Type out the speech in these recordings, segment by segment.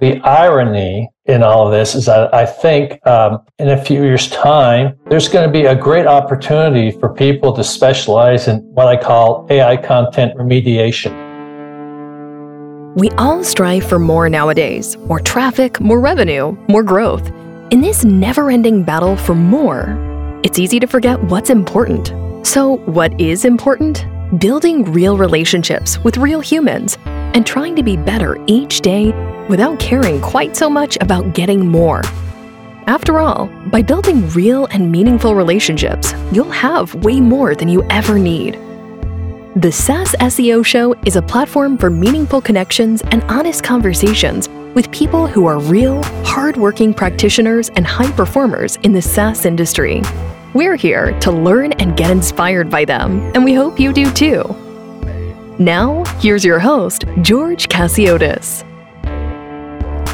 the irony in all of this is that I think um, in a few years' time, there's going to be a great opportunity for people to specialize in what I call AI content remediation. We all strive for more nowadays more traffic, more revenue, more growth. In this never ending battle for more, it's easy to forget what's important. So, what is important? Building real relationships with real humans and trying to be better each day without caring quite so much about getting more. After all, by building real and meaningful relationships, you'll have way more than you ever need. The SaaS SEO Show is a platform for meaningful connections and honest conversations with people who are real, hardworking practitioners and high performers in the SaaS industry. We're here to learn and get inspired by them, and we hope you do too. Now, here's your host, George Chasiotis.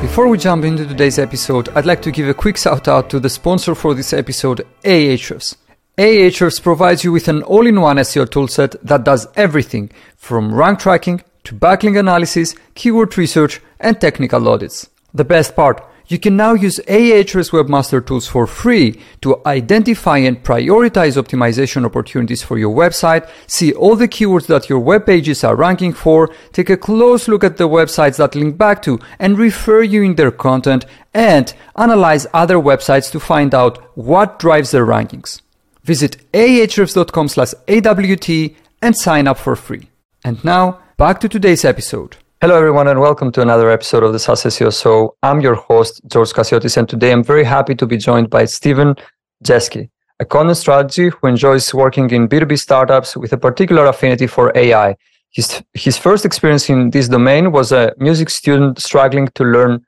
Before we jump into today's episode, I'd like to give a quick shout out to the sponsor for this episode, Ahrefs. Ahrefs provides you with an all in one SEO toolset that does everything from rank tracking to backlink analysis, keyword research, and technical audits. The best part, you can now use Ahrefs Webmaster Tools for free to identify and prioritize optimization opportunities for your website, see all the keywords that your web pages are ranking for, take a close look at the websites that link back to and refer you in their content, and analyze other websites to find out what drives their rankings. Visit ahrefs.com slash AWT and sign up for free. And now, back to today's episode. Hello, everyone, and welcome to another episode of the SaaS SEO Show. I'm your host, George Chasiotis, and today I'm very happy to be joined by Stephen Jeske, a content strategist who enjoys working in B2B startups with a particular affinity for AI. His, his first experience in this domain was a music student struggling to learn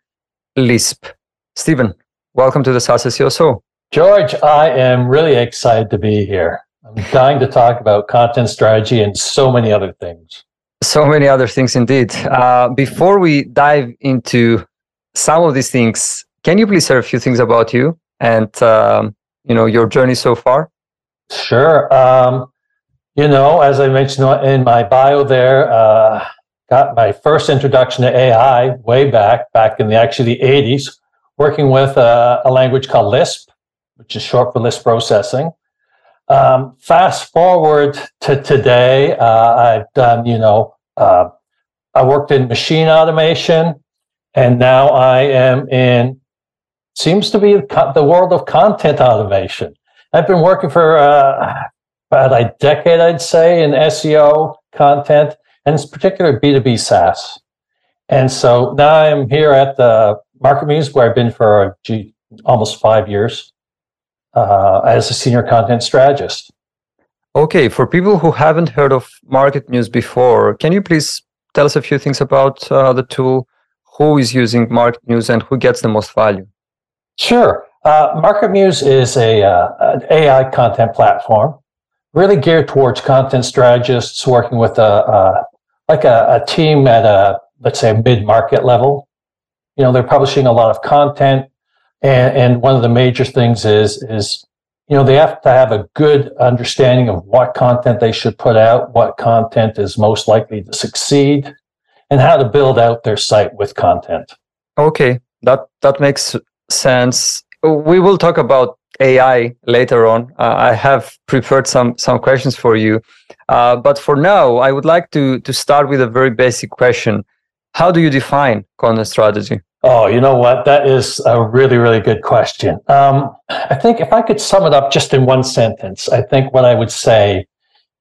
Lisp. Stephen, welcome to the SaaS SEO Show. George, I am really excited to be here. I'm dying to talk about content strategy and so many other things. So many other things indeed. Uh, before we dive into some of these things, can you please share a few things about you and um, you know your journey so far? Sure. Um, you know, as I mentioned in my bio, there uh, got my first introduction to AI way back, back in the actually the '80s, working with a, a language called Lisp, which is short for list processing. Um, fast forward to today, uh, I've done, you know, uh, I worked in machine automation, and now I am in, seems to be the world of content automation. I've been working for uh, about a decade, I'd say, in SEO content, and in particular B2B SaaS. And so now I'm here at the MarketMuse, where I've been for gee, almost five years uh, as a senior content strategist. Okay, for people who haven't heard of MarketMuse before, can you please tell us a few things about uh, the tool, who is using MarketMuse, and who gets the most value? Sure. Uh, MarketMuse is a, uh, an AI content platform, really geared towards content strategists working with a, a like a, a team at a let's say mid market level. You know, they're publishing a lot of content and, and one of the major things is, is, you know, they have to have a good understanding of what content they should put out, what content is most likely to succeed, and how to build out their site with content. Okay, that that makes sense. We will talk about AI later on. Uh, I have prepared some some questions for you, uh, but for now, I would like to to start with a very basic question: How do you define content strategy? Oh, you know what? That is a really, really good question. Um, I think if I could sum it up just in one sentence, I think what I would say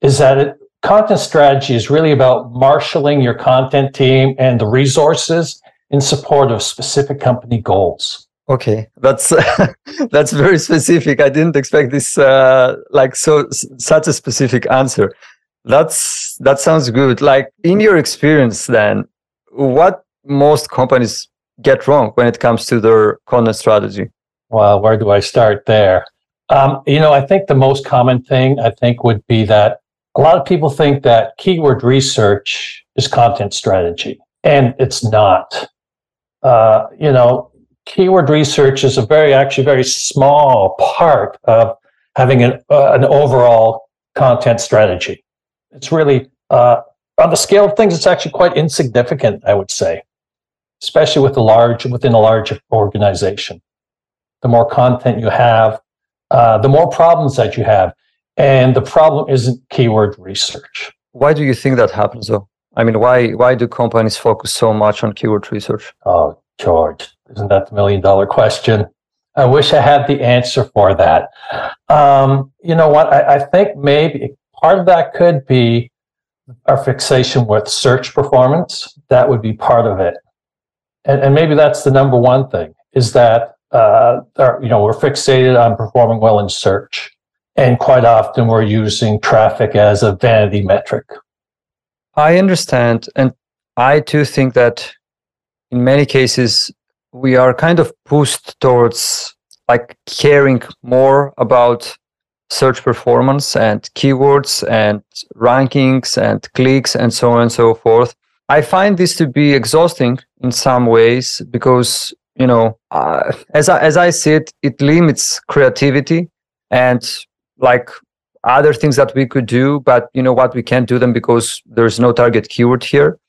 is that it, content strategy is really about marshaling your content team and the resources in support of specific company goals. Okay, that's that's very specific. I didn't expect this uh, like so such a specific answer. That's that sounds good. Like in your experience, then, what most companies get wrong when it comes to their content strategy? Well, where do I start there? Um, you know, I think the most common thing I think would be that a lot of people think that keyword research is content strategy, and it's not. Uh, you know, keyword research is a very, actually, very small part of having an, uh, an overall content strategy. It's really, uh, on the scale of things, it's actually quite insignificant, I would say. Especially with a large within a large organization. The more content you have, uh, the more problems that you have, and the problem isn't keyword research. Why do you think that happens, though? I mean, why why do companies focus so much on keyword research? Oh, George, isn't that the million dollar question? I wish I had the answer for that. Um, you know what? I, I think maybe part of that could be our fixation with search performance. That would be part of it. And, and maybe that's the number one thing is that, uh, you know, we're fixated on performing well in search. And quite often we're using traffic as a vanity metric. I understand. And I too think that in many cases, we are kind of pushed towards like caring more about search performance and keywords and rankings and clicks and so on and so forth. I find this to be exhausting in some ways because you know uh, as I, as I see it, it limits creativity and like other things that we could do, but you know what we can't do them because there's no target keyword here.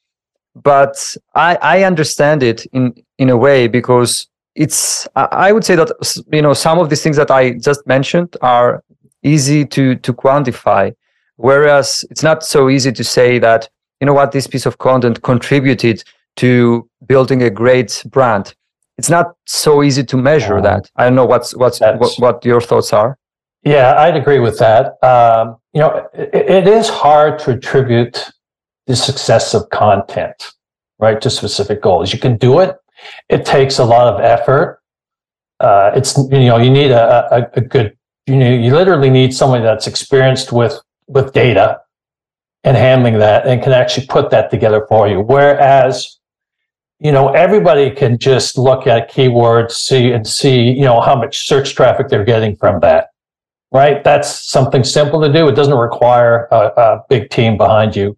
But I I understand it in in a way because it's I would say that you know some of these things that I just mentioned are easy to to quantify whereas it's not so easy to say that you know what this piece of content contributed to building a great brand. It's not so easy to measure that. I don't know what's what's what, what, your thoughts are. Yeah i'd agree with that. Um, you know it, it is hard to attribute the success of content right to specific goals. You can do it. It takes a lot of effort. Uh, it's you know you need a, a, a good you know you literally need somebody that's experienced with with data and handling that and can actually put that together for you. Whereas you know everybody can just look at keywords see and see you know how much search traffic they're getting from that right? That's something simple to do. It doesn't require a, a big team behind you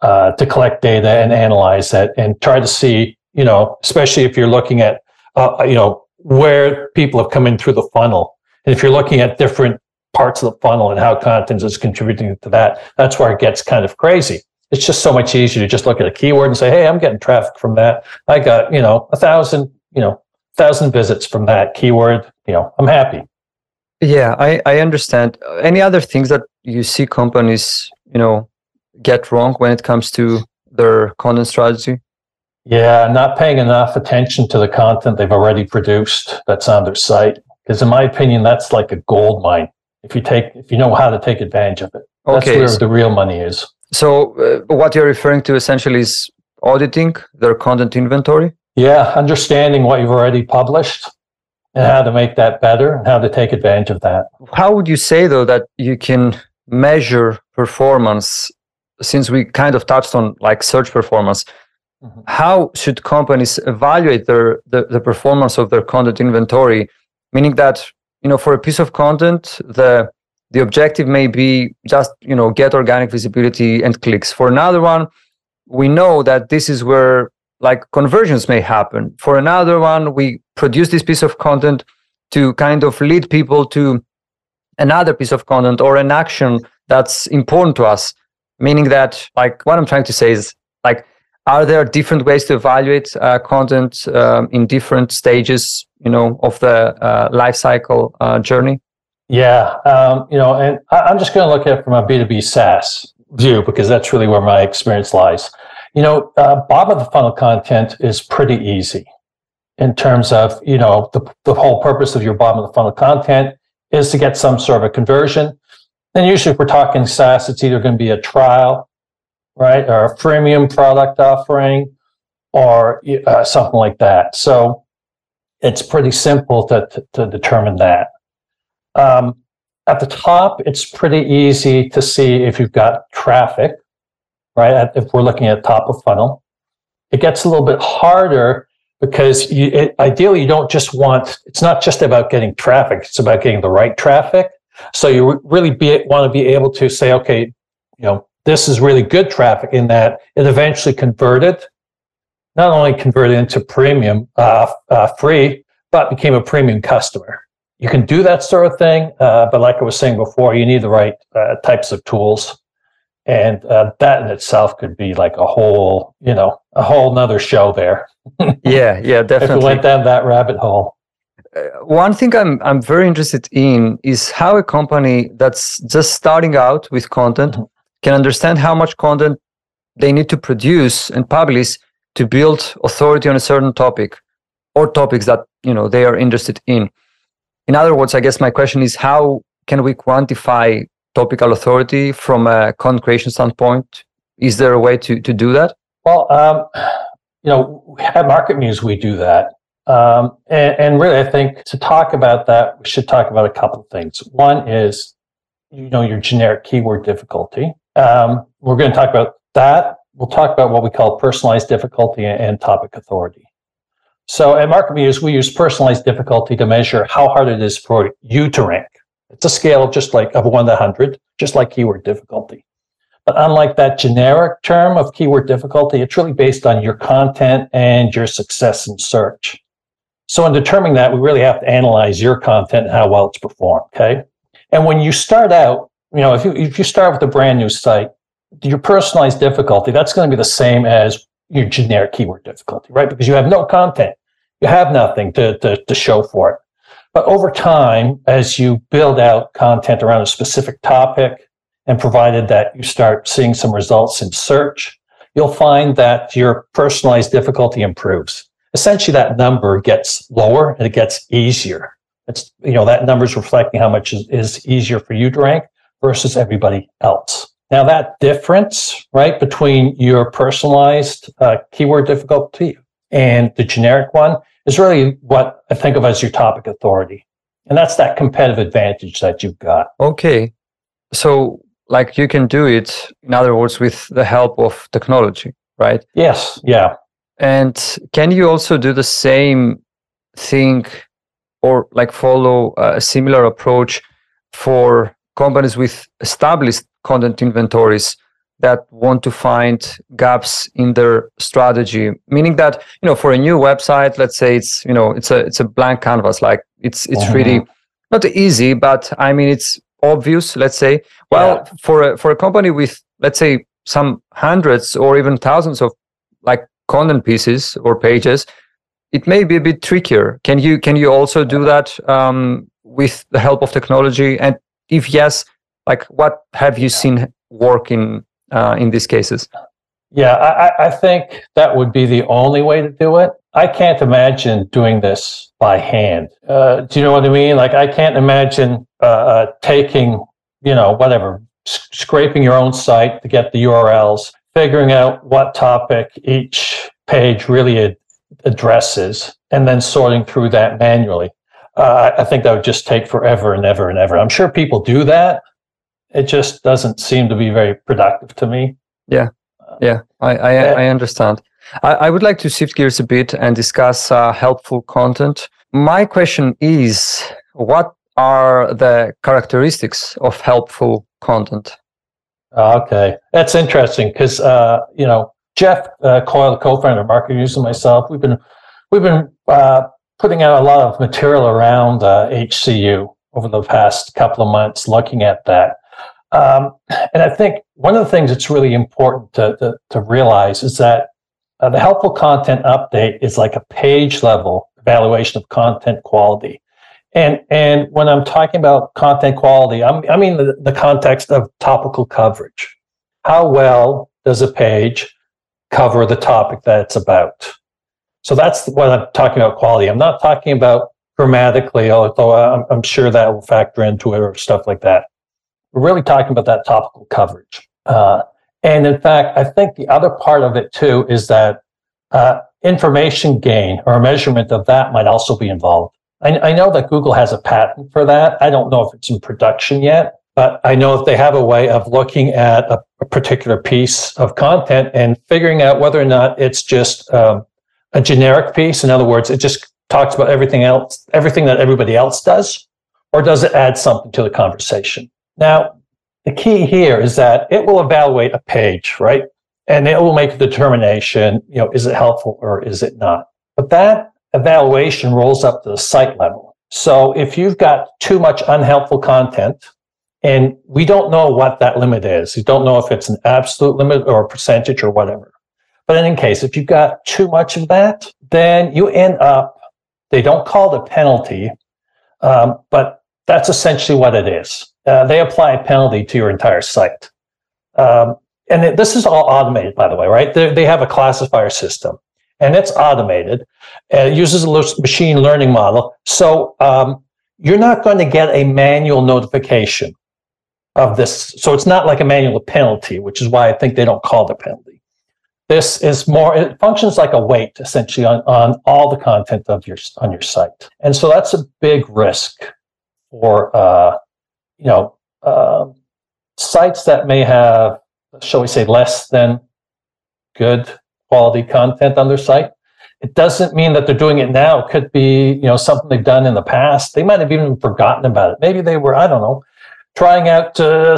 uh, to collect data and analyze that and try to see you know especially if you're looking at uh, you know where people have come in through the funnel. And if you're looking at different parts of the funnel and how content is contributing to that, that's where it gets kind of crazy. It's just so much easier to just look at a keyword and say, "Hey, I'm getting traffic from that. I got you know a thousand, you know, thousand visits from that keyword. You know, I'm happy." Yeah, I I understand. Any other things that you see companies, you know, get wrong when it comes to their content strategy? Yeah, not paying enough attention to the content they've already produced that's on their site. Because in my opinion, that's like a gold mine. If you take, if you know how to take advantage of it, that's okay. where the real money is. So, uh, what you're referring to essentially is auditing their content inventory. Yeah, understanding what you've already published and how to make that better and how to take advantage of that. How would you say though that you can measure performance? Since we kind of touched on like search performance, mm-hmm. how should companies evaluate their the, the performance of their content inventory meaning that you know for a piece of content the the objective may be just you know get organic visibility and clicks. For another one we know that this is where like conversions may happen. For another one we produce this piece of content to kind of lead people to another piece of content or an action that's important to us. Meaning that like what i'm trying to say is like are there different ways to evaluate uh, content um, in different stages you know of the uh, life cycle uh, journey? Yeah um, you know and I, am just going to look at it from a b2b saas view because that's really where my experience lies. You know uh, bottom of the funnel content is pretty easy in terms of you know the, the whole purpose of your bottom of the funnel content is to get some sort of a conversion. And usually if we're talking saas it's either going to be a trial right or a premium product offering or uh, something like that so it's pretty simple to, to, to determine that. Um, at the top, it's pretty easy to see if you've got traffic, right? If we're looking at top of funnel, it gets a little bit harder because you, it, ideally you don't just want, it's not just about getting traffic, it's about getting the right traffic. So you really be, want to be able to say, okay, you know, this is really good traffic in that it eventually converted not only converted into premium uh, uh, free, but became a premium customer. You can do that sort of thing, uh, but like I was saying before, you need the right uh, types of tools, and uh, that in itself could be like a whole, you know, a whole nother show there. yeah, yeah, definitely. if we went down that rabbit hole. Uh, one thing I'm I'm very interested in is how a company that's just starting out with content mm-hmm. Can understand how much content they need to produce and publish to build authority on a certain topic or topics that you know they are interested in. In other words, I guess my question is how can we quantify topical authority from a content creation standpoint? Is there a way to, to do that? Well, um, you know, at MarketMuse, we do that. Um, and, and, really, I think to talk about that, we should talk about a couple of things. One is, you know, your generic keyword difficulty. Um, we're going to talk about that. We'll talk about what we call personalized difficulty and topic authority. So at MarketMuse, we use personalized difficulty to measure how hard it is for you to rank. It's a scale just like of one to 100, just like keyword difficulty. But unlike that generic term of keyword difficulty, it's really based on your content and your success in search. So in determining that, we really have to analyze your content and how well it's performed. Okay. And when you start out, you know, if you, if you start with a brand new site, your personalized difficulty, that's going to be the same as your generic keyword difficulty, right? Because you have no content. You have nothing to, to, to show for it. But over time, as you build out content around a specific topic, and provided that you start seeing some results in search, you'll find that your personalized difficulty improves. Essentially, that number gets lower and it gets easier. It's, you know, that number is reflecting how much is, is easier for you to rank versus everybody else. Now, that difference, right, between your personalized uh, keyword difficulty and the generic one is really what I think of as your topic authority. And that's that competitive advantage that you've got. Okay. So, like you can do it, in other words, with the help of technology, right? Yes. Yeah. And can you also do the same thing or like follow a similar approach for companies with established content inventories that want to find gaps in their strategy meaning that you know for a new website let's say it's you know it's a it's a blank canvas like it's it's uh-huh. really not easy but i mean it's obvious let's say well yeah. for a for a company with let's say some hundreds or even thousands of like content pieces or pages it may be a bit trickier can you can you also do that um, with the help of technology and if yes like what have you seen work in uh, in these cases? Yeah, I, I think that would be the only way to do it. I can't imagine doing this by hand. Uh, do you know what I mean? Like, I can't imagine uh, uh, taking, you know, whatever, s- scraping your own site to get the URLs, figuring out what topic each page really ad- addresses, and then sorting through that manually. Uh, I think that would just take forever and ever and ever. I'm sure people do that, it just doesn't seem to be very productive to me. Yeah, yeah, I I, I understand. I, I, would like to shift gears a bit and discuss uh, helpful content. My question is, what are the characteristics of helpful content? Okay, that's interesting because uh, you know Jeff uh, Coyle, co-founder of MarketMuse, and myself, we've been we've been uh, putting out a lot of material around HCU uh, over the past couple of months, looking at that. Um, and I think one of the things that's really important to, to, to realize is that uh, the helpful content update is like a page level evaluation of content quality. And, and when I'm talking about content quality, I'm, I mean the, the context of topical coverage. How well does a page cover the topic that it's about? So that's what I'm talking about quality. I'm not talking about grammatically, although I'm, I'm sure that will factor into it or stuff like that. We're really talking about that topical coverage. Uh, and in fact, I think the other part of it too is that uh, information gain or measurement of that might also be involved. I, I, know that Google has a patent for that. I don't know if it's in production yet, but I know if they have a way of looking at a, a particular piece of content and figuring out whether or not it's just um, a generic piece. In other words, it just talks about everything else, everything that everybody else does, or does it add something to the conversation? Now, the key here is that it will evaluate a page, right? And it will make a determination, you know, is it helpful or is it not? But that evaluation rolls up to the site level. So if you've got too much unhelpful content, and we don't know what that limit is, you don't know if it's an absolute limit or a percentage or whatever. But in any case, if you've got too much of that, then you end up, they don't call it a penalty, um, but that's essentially what it is. Uh, they apply a penalty to your entire site. Um, and it, this is all automated, by the way, right? They, they have a classifier system and it's automated. And it uses a machine learning model. So um, you're not going to get a manual notification of this. So it's not like a manual penalty, which is why I think they don't call it a penalty. This is more, it functions like a weight essentially on, on all the content of your, on your site. And so that's a big risk for, uh, you know, uh, sites that may have, shall we say, less than good quality content on their site. It doesn't mean that they're doing it now. It could be, you know, something they've done in the past. They might have even forgotten about it. Maybe they were, I don't know, trying out, uh,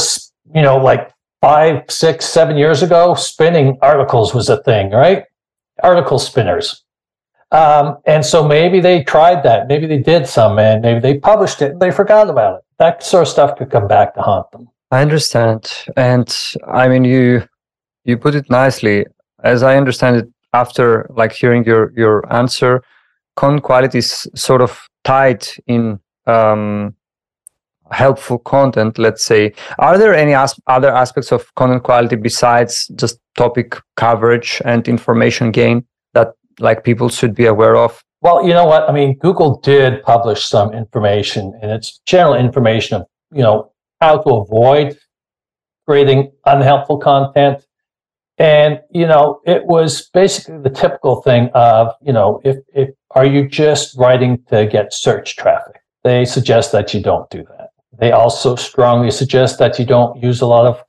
you know, like five, six, seven years ago, spinning articles was a thing, right? Article spinners. Um, and so maybe they tried that. Maybe they did some and maybe they published it and they forgot about it. That sort of stuff could come back to haunt them. I understand. And I mean, you, you put it nicely. As I understand it, after like hearing your, your answer, con quality is sort of tied in um, helpful content let's say. Are there any as- other aspects of content quality besides just topic coverage and information gain that like people should be aware of? Well you know what? I mean google did publish some information and it's general information of you know how to avoid creating unhelpful content. And you know it was basically the typical thing of you know if if are you just writing to get search traffic? They suggest that you don't do that they also strongly suggest that you don't use a lot of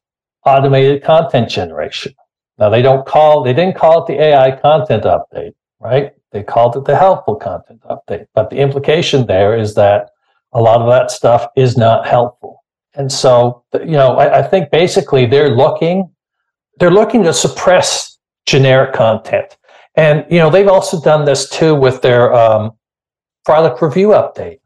automated content generation. Now they don't call, they didn't call it the AI content update, right? They called it the helpful content update. But the implication there is that a lot of that stuff is not helpful. And so, you know, I, I think basically they're looking, they're looking to suppress generic content. And, you know, they've also done this too with their um, product review update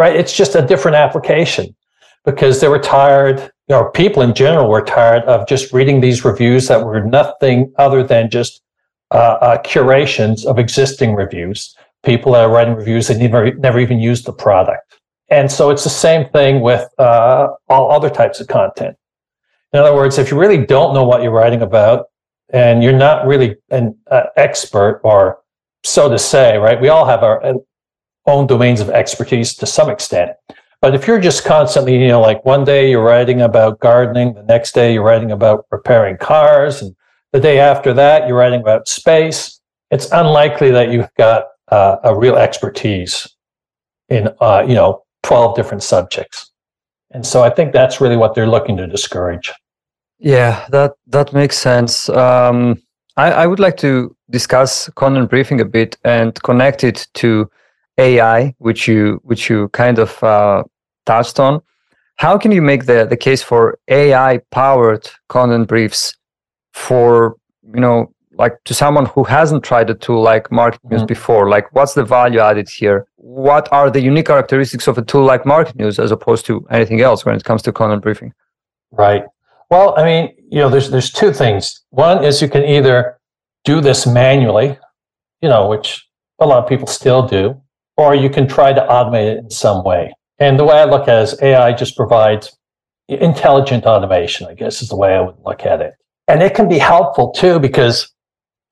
right? It's just a different application because they were tired, you know, people in general were tired of just reading these reviews that were nothing other than just uh, uh, curations of existing reviews. People that are writing reviews that never, never even used the product. And so it's the same thing with uh, all other types of content. In other words, if you really don't know what you're writing about and you're not really an uh, expert or so to say, right? We all have our own domains of expertise to some extent. But if you're just constantly, you know, like one day you're writing about gardening, the next day you're writing about repairing cars, and the day after that you're writing about space, it's unlikely that you've got uh, a real expertise in, uh, you know, 12 different subjects. And so I think that's really what they're looking to discourage. Yeah, that that makes sense. Um, I, I would like to discuss content briefing a bit and connect it to AI, which you which you kind of uh, touched on. How can you make the, the case for AI powered content briefs for you know like to someone who hasn't tried a tool like MarketMuse mm-hmm. before? Like, what's the value added here? What are the unique characteristics of a tool like MarketMuse as opposed to anything else when it comes to content briefing? Right. Well, I mean, you know, there's there's two things. One is you can either do this manually, you know, which a lot of people still do, or you can try to automate it in some way. And the way I look at it is AI just provides intelligent automation, I guess is the way I would look at it. And it can be helpful too, because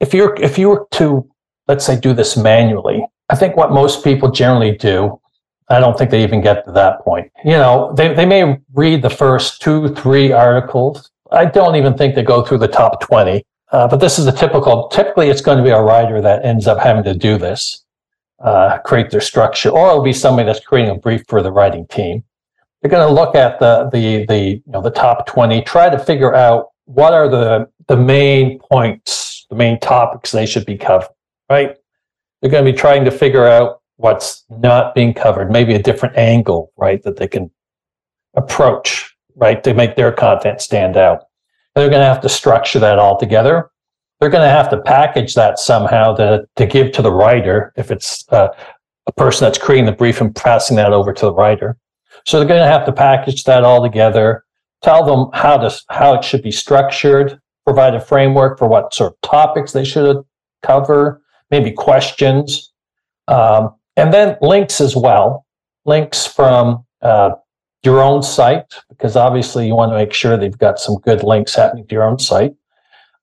if you're if you were to, let's say, do this manually, I think what most people generally do, I don't think they even get to that point. You know, they, they may read the first two, three articles. I don't even think they go through the top 20. Uh, but this is a typical, typically it's going to be a writer that ends up having to do this uh, create their structure, or it'll be somebody that's creating a brief for the writing team. They're going to look at the the the you know the top twenty, try to figure out what are the the main points, the main topics they should be covering. Right? They're going to be trying to figure out what's not being covered, maybe a different angle, right, that they can approach, right, to make their content stand out. And they're going to have to structure that all together they're going to have to package that somehow to, to give to the writer if it's uh, a person that's creating the brief and passing that over to the writer. So they're going to have to package that all together, tell them how to how it should be structured provide a framework for what sort of topics they should cover, maybe questions, um, and then links as well. Links from uh, your own site, because obviously you want to make sure they've got some good links happening to your own site,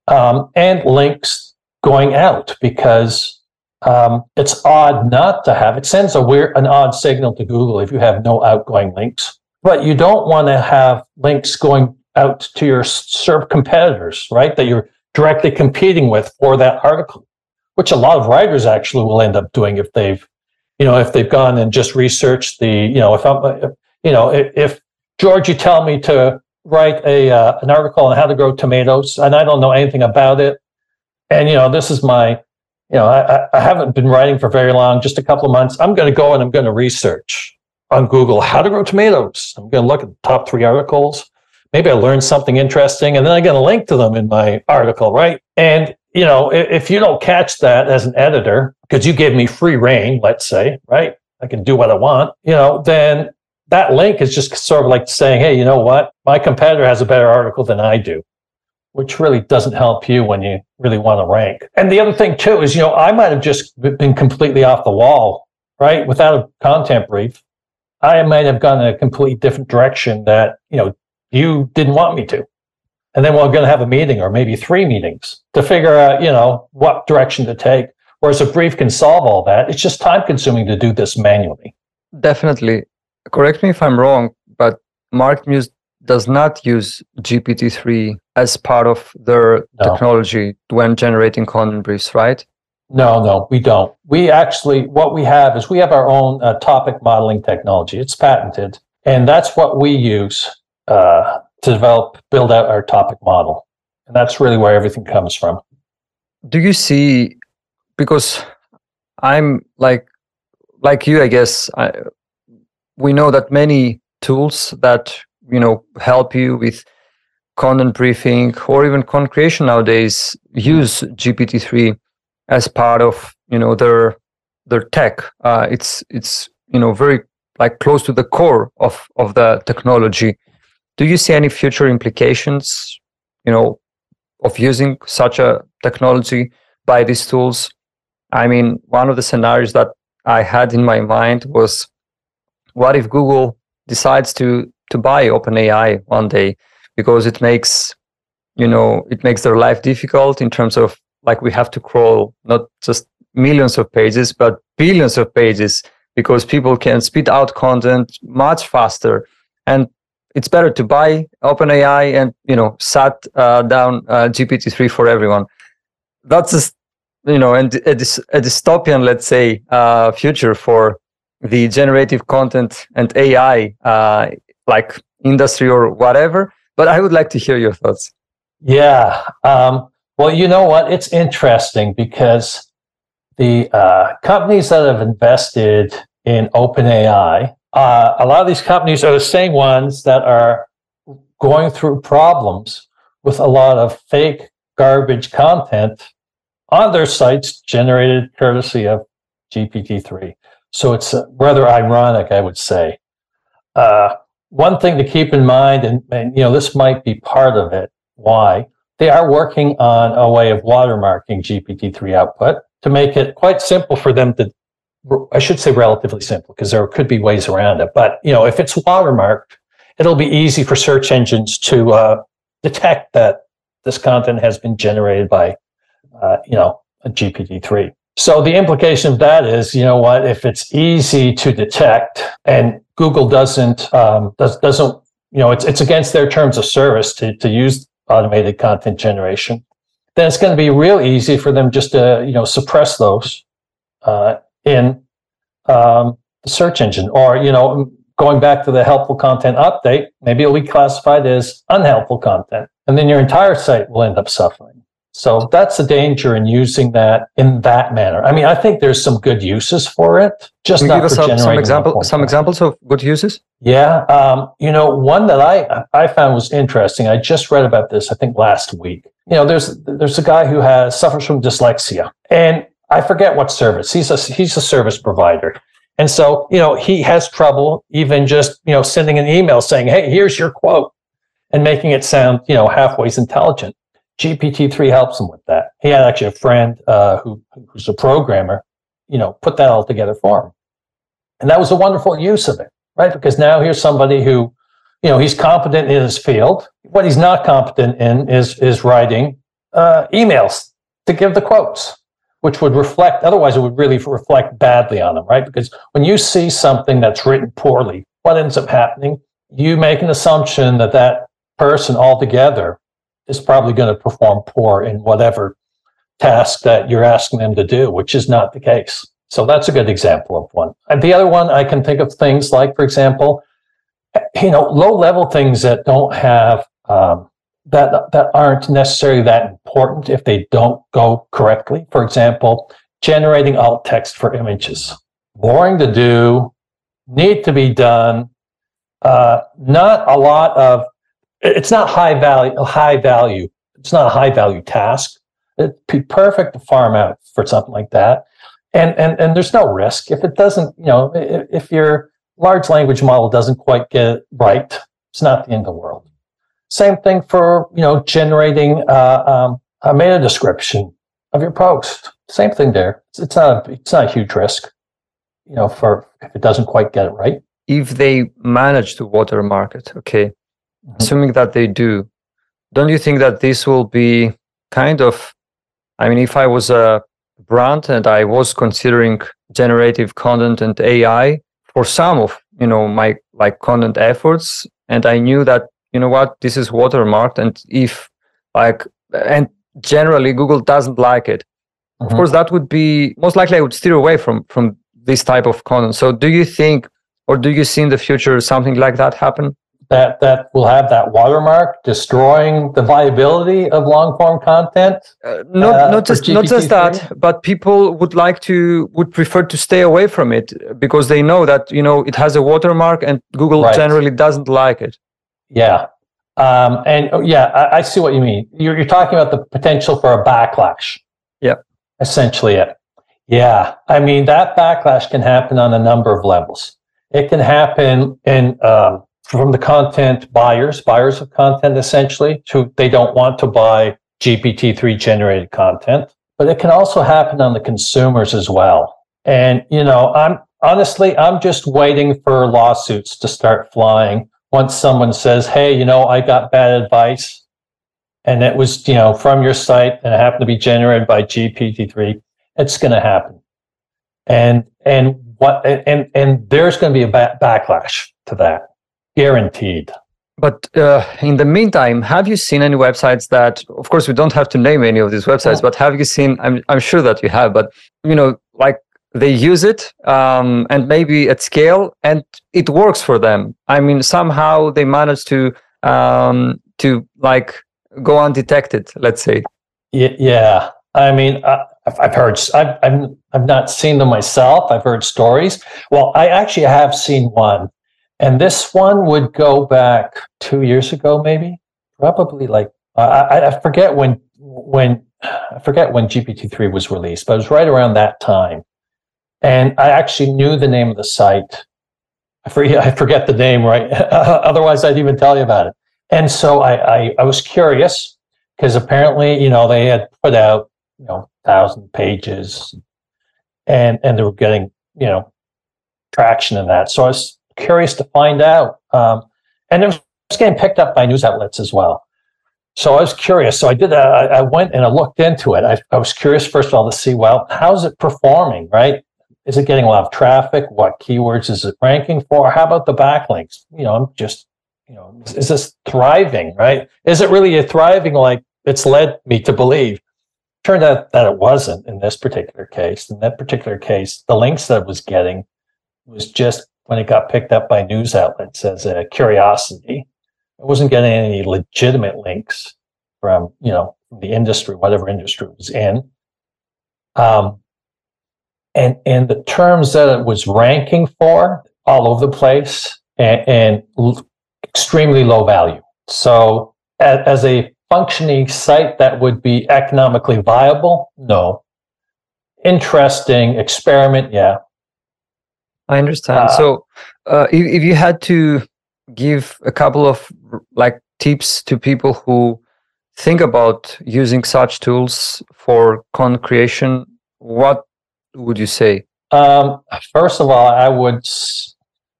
um, and links going out because um, it's odd not to have it sends a weird an odd signal to google if you have no outgoing links but you don't want to have links going out to your SERP competitors right that you're directly competing with for that article which a lot of writers actually will end up doing if they've you know if they've gone and just researched the you know if i'm you know if, if george you tell me to write a uh, an article on how to grow tomatoes and i don't know anything about it and you know this is my you know, I, I haven't been writing for very long, just a couple of months. I'm going to go and I'm going to research on Google how to grow tomatoes. I'm going to look at the top three articles. Maybe I learned something interesting, and then I'm going to link to them in my article, right? And you know, if, if you don't catch that as an editor, because you gave me free reign, let's say, right? I can do what I want, you know, then that link is just sort of like saying, hey, you know what? My competitor has a better article than I do which really doesn't help you when you really want to rank. And the other thing too is, you know, I might have just been completely off the wall, right? Without a content brief, I might have gone in a completely different direction that, you know, you didn't want me to. And then we're going to have a meeting or maybe three meetings to figure out, you know, what direction to take. Whereas a brief can solve all that. It's just time consuming to do this manually. Definitely. Correct me if I'm wrong, but MarketMuse does not use GPT-3 as part of their no. technology when generating content briefs, right? No, no, we don't. We actually, what we have is we have our own uh, topic modeling technology. It's patented, and that's what we use uh, to develop, build out our topic model, and that's really where everything comes from. Do you see? Because I'm like, like you, I guess. I, we know that many tools that you know help you with content briefing or even content creation nowadays use GPT-3 as part of you know their their tech. Uh, it's it's you know very like close to the core of of the technology. Do you see any future implications, you know, of using such a technology by these tools? I mean, one of the scenarios that I had in my mind was, what if Google decides to to buy OpenAI one day because it makes you know it makes their life difficult in terms of like we have to crawl not just millions of pages but billions of pages because people can spit out content much faster and it's better to buy OpenAI and you know sat uh, down uh, GPT-3 for everyone. That's just you know and a, a dystopian, let's say, uh, future for the generative content and AI uh, like industry or whatever. But I would like to hear your thoughts. Yeah. Um, well, you know what? It's interesting because the uh, companies that have invested in OpenAI, uh, a lot of these companies are the same ones that are going through problems with a lot of fake garbage content on their sites generated courtesy of GPT-3. So it's uh, rather ironic, I would say. Uh, one thing to keep in mind, and, and you know, this might be part of it. Why they are working on a way of watermarking GPT-3 output to make it quite simple for them to. I should say relatively simple because there could be ways around it. But you know, if it's watermarked, it'll be easy for search engines to uh, detect that this content has been generated by, uh, you know, a GPT-3. So the implication of that is, you know what, if it's easy to detect and Google doesn't um, does, doesn't you know it's it's against their terms of service to to use automated content generation, then it's going to be real easy for them just to you know suppress those uh, in um, the search engine, or you know going back to the helpful content update, maybe it'll be classified as unhelpful content, and then your entire site will end up suffering. So that's the danger in using that in that manner. I mean, I think there's some good uses for it, just Can not give us some, some example, some examples of good uses. Yeah, um, you know, one that I I found was interesting. I just read about this, I think last week. You know, there's there's a guy who has suffers from dyslexia, and I forget what service. He's a he's a service provider, and so you know he has trouble even just you know sending an email saying, "Hey, here's your quote," and making it sound you know halfway intelligent. GPT-3 helps him with that. He had actually a friend uh, who, who's a programmer, you know, put that all together for him. And that was a wonderful use of it, right? Because now here's somebody who, you know, he's competent in his field. What he's not competent in is, is writing uh, emails to give the quotes, which would reflect, otherwise it would really reflect badly on him, right? Because when you see something that's written poorly, what ends up happening? You make an assumption that that person altogether is probably going to perform poor in whatever task that you're asking them to do, which is not the case. So that's a good example of one. And the other one, I can think of things like, for example, you know, low level things that don't have um, that that aren't necessarily that important if they don't go correctly. For example, generating alt text for images, boring to do, need to be done. Uh, not a lot of it's not high value high value it's not a high value task. It'd be perfect to farm out for something like that. And and and there's no risk. If it doesn't you know if, your large language model doesn't quite get it right it's not the end of the world. Same thing for you know generating uh, um, a meta description of your post. Same thing there. It's, it's not a, it's not a huge risk you know for if it doesn't quite get it right. If they manage to watermark it okay. Assuming that they do, don't you think that this will be kind of, I mean, if I was a brand and I was considering generative content and AI for some of, you know, my like content efforts, and I knew that, you know what, this is watermarked, and if like, and generally Google doesn't like it, mm-hmm. of course, that would be most likely I would steer away from from this type of content. So, do you think, or do you see in the future something like that happen? That that will have that watermark, destroying the viability of long form content. Uh, not uh, not just not just that, but people would like to would prefer to stay away from it because they know that you know it has a watermark and Google right. generally doesn't like it. Yeah, um, and oh, yeah, I, I, see what you mean. You're, you're talking about the potential for a backlash. Yeah, essentially it. Yeah, I mean that backlash can happen on a number of levels. It can happen in um, from the content buyers, buyers of content essentially, to they don't want to buy GPT-3 generated content. But it can also happen on the consumers as well. And, you know, I'm honestly, I'm just waiting for lawsuits to start flying once someone says, hey, you know, I got bad advice and it was, you know, from your site and it happened to be generated by GPT-3, it's going to happen. And, and what, and, and there's going to be a ba- backlash to that guaranteed. But uh, in the meantime, have you seen any websites that, of course, we don't have to name any of these websites, oh. but have you seen? I'm I'm sure that you have, but you know, like they use it um, and maybe at scale, and it works for them. I mean, somehow they manage to um, to like go undetected. Let's say. Yeah, I mean, I've heard. I've, I've I've not seen them myself. I've heard stories. Well, I actually have seen one and this one would go back two years ago, maybe, probably like I, I forget when when I forget when GPT three was released, but it was right around that time. And I actually knew the name of the site. I forget, I forget the name, right? Otherwise, I'd even tell you about it. And so I, I, I was curious because apparently, you know, they had put out, you know, thousand pages and, and they were getting, you know, traction in that. So I was curious to find out. Um, and it was getting picked up by news outlets as well. So I was curious. So I did. Uh, I went and I looked into it. I, I was curious first of all to see well, how's it performing? Right? Is it getting a lot of traffic? What keywords is it ranking for? How about the backlinks? You know, I'm just, you know, is, is this thriving? Right? Is it really a thriving like it's led me to believe? Turned out that it wasn't in this particular case. In that particular case, the links that I was getting was just when it got picked up by news outlets as a curiosity. It wasn't getting any legitimate links from, you know, the industry, whatever industry it was in. Um, and, and the terms that it was ranking for all over the place and, and l- extremely low value. So as, as a functioning site that would be economically viable, no. Interesting experiment, yeah. I understand. Uh, so, uh, if, if you had to give a couple of like tips to people who think about using such tools for content creation, what would you say? Um, first of all, I would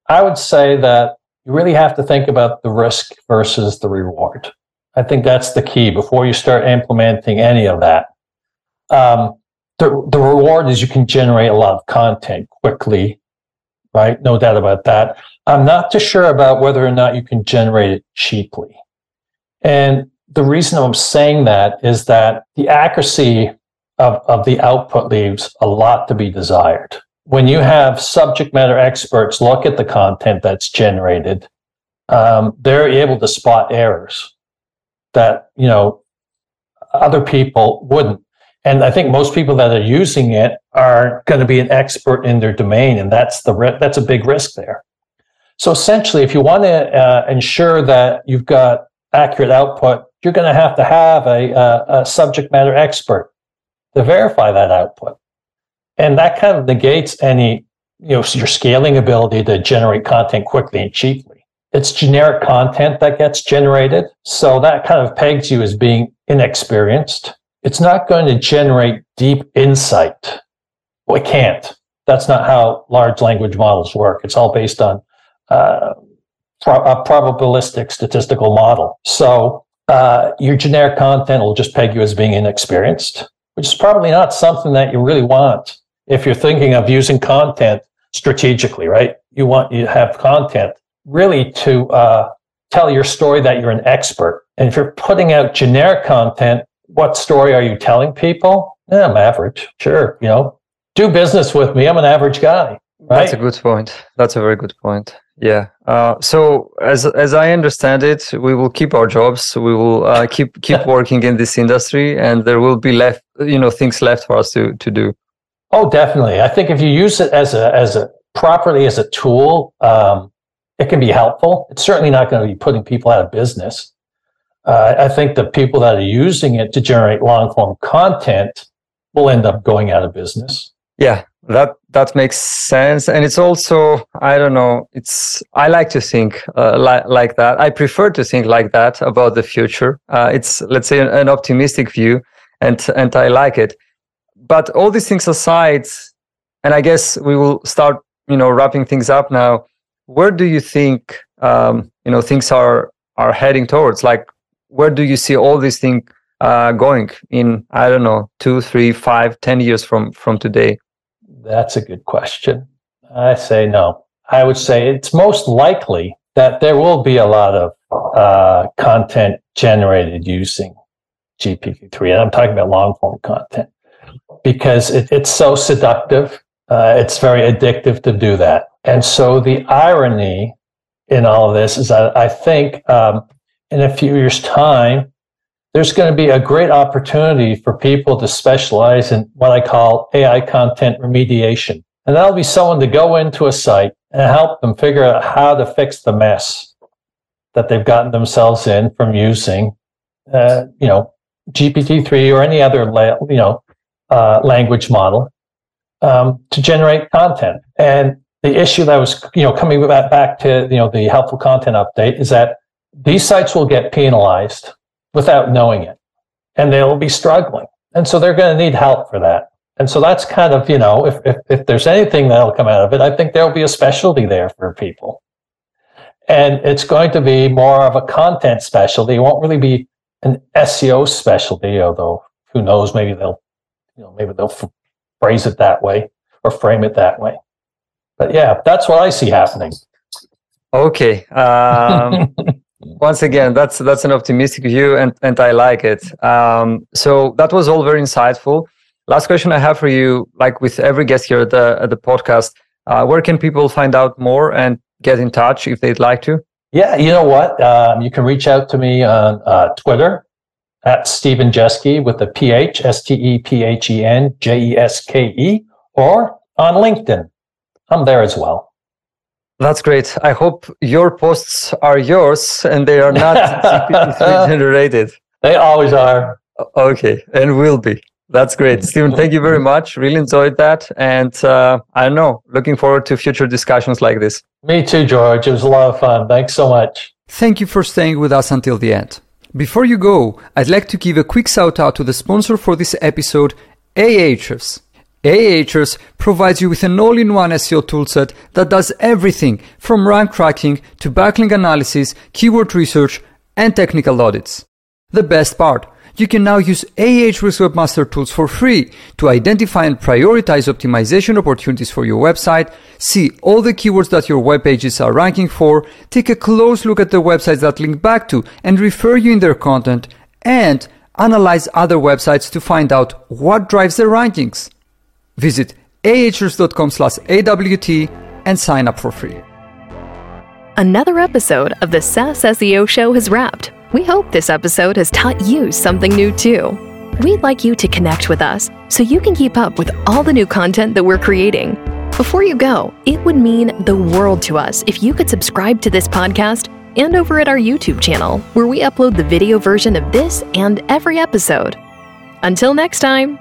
I would say that you really have to think about the risk versus the reward. I think that's the key before you start implementing any of that. Um, the, the reward is you can generate a lot of content quickly, right? No doubt about that. I'm not too sure about whether or not you can generate it cheaply. And the reason I'm saying that is that the accuracy of, of the output leaves a lot to be desired. When you have subject matter experts look at the content that's generated, um, they're able to spot errors that, you know, other people wouldn't. And I think most people that are using it are going to be an expert in their domain, and that's the that's a big risk there. So essentially, if you want to uh, ensure that you've got accurate output, you're going to have to have a, a, a subject matter expert to verify that output, and that kind of negates any you know your scaling ability to generate content quickly and cheaply. It's generic content that gets generated, so that kind of pegs you as being inexperienced it's not going to generate deep insight. It can't. That's not how large language models work. It's all based on uh, pro- a probabilistic statistical model. So uh, your generic content will just peg you as being inexperienced, which is probably not something that you really want if you're thinking of using content strategically, right? You want you have content really to uh, tell your story that you're an expert. And if you're putting out generic content, what story are you telling people? Yeah, I'm average. Sure. You know, do business with me. I'm an average guy. Right? That's a good point. That's a very good point. Yeah. Uh, so as as I understand it, we will keep our jobs. We will uh, keep keep working in this industry, and there will be left, you know, things left for us to to do. Oh, definitely. I think if you use it as a as a properly as a tool, um, it can be helpful. It's certainly not going to be putting people out of business uh, I think the people that are using it to generate long form content will end up going out of business. Yeah, that that makes sense, and it's also I don't know. It's I like to think uh, like like that. I prefer to think like that about the future. Uh, it's let's say an, an optimistic view, and and I like it. But all these things aside, and I guess we will start you know wrapping things up now. Where do you think um, you know things are are heading towards? Like where do you see all these things uh, going in i don't know two three five ten years from from today? That's a good question. I say no. I would say it's most likely that there will be a lot of uh, content generated using gpt-3 and i'm talking about long form content because it, it's so seductive uh, it's very addictive to do that. And so the irony in all of this is that i think um, in a few years' time, there's going to be a great opportunity for people to specialize in what I call AI content remediation. And that'll be someone to go into a site and help them figure out how to fix the mess that they've gotten themselves in from using, uh, you know, GPT-3 or any other, la- you know, uh, language model um, to generate content. And the issue that was, you know, coming back, back to, you know, the helpful content update is that these sites will get penalized without knowing it and they'll be struggling. And so they're going to need help for that. And so that's kind of, you know, if, if, if there's anything that'll come out of it, I think there'll be a specialty there for people. And it's going to be more of a content specialty. It won't really be an SEO specialty, although who knows, maybe they'll, you know, maybe they'll f- phrase it that way or frame it that way. But yeah, that's what I see happening. Okay. Um, once again that's that's an optimistic view and and i like it. Um, so that was all very insightful. Last question i have for you like with every guest here at the at the podcast uh, where can people find out more and get in touch if they'd like to? Yeah you know what? Um, you can reach out to me on uh, twitter at stephen jeske with the ph s-t-e-p-h-e-n j-e-s-k-e or on linkedin. I'm there as well that's great. I hope your posts are yours and they are not GPT-3 generated. They always are. Okay, and will be. That's great. Stephen, thank you very much. Really enjoyed that. And uh, I don't know, looking forward to future discussions like this. Me too, George. It was a lot of fun. Thanks so much. Thank you for staying with us until the end. Before you go, I'd like to give a quick shout out to the sponsor for this episode, Ahrefs. Ahrefs provides you with an all-in-one SEO toolset that does everything from rank tracking to backlink analysis, keyword research, and technical audits. The best part, you can now use Ahrefs Webmaster Tools for free to identify and prioritize optimization opportunities for your website, see all the keywords that your web pages are ranking for, take a close look at the websites that link back to and refer you in their content, and analyze other websites to find out what drives their rankings. Visit ahrefs.com slash AWT and sign up for free. Another episode of the SaaS SEO Show has wrapped. We hope this episode has taught you something new too. We'd like you to connect with us so you can keep up with all the new content that we're creating. Before you go, it would mean the world to us if you could subscribe to this podcast and over at our YouTube channel, where we upload the video version of this and every episode. Until next time.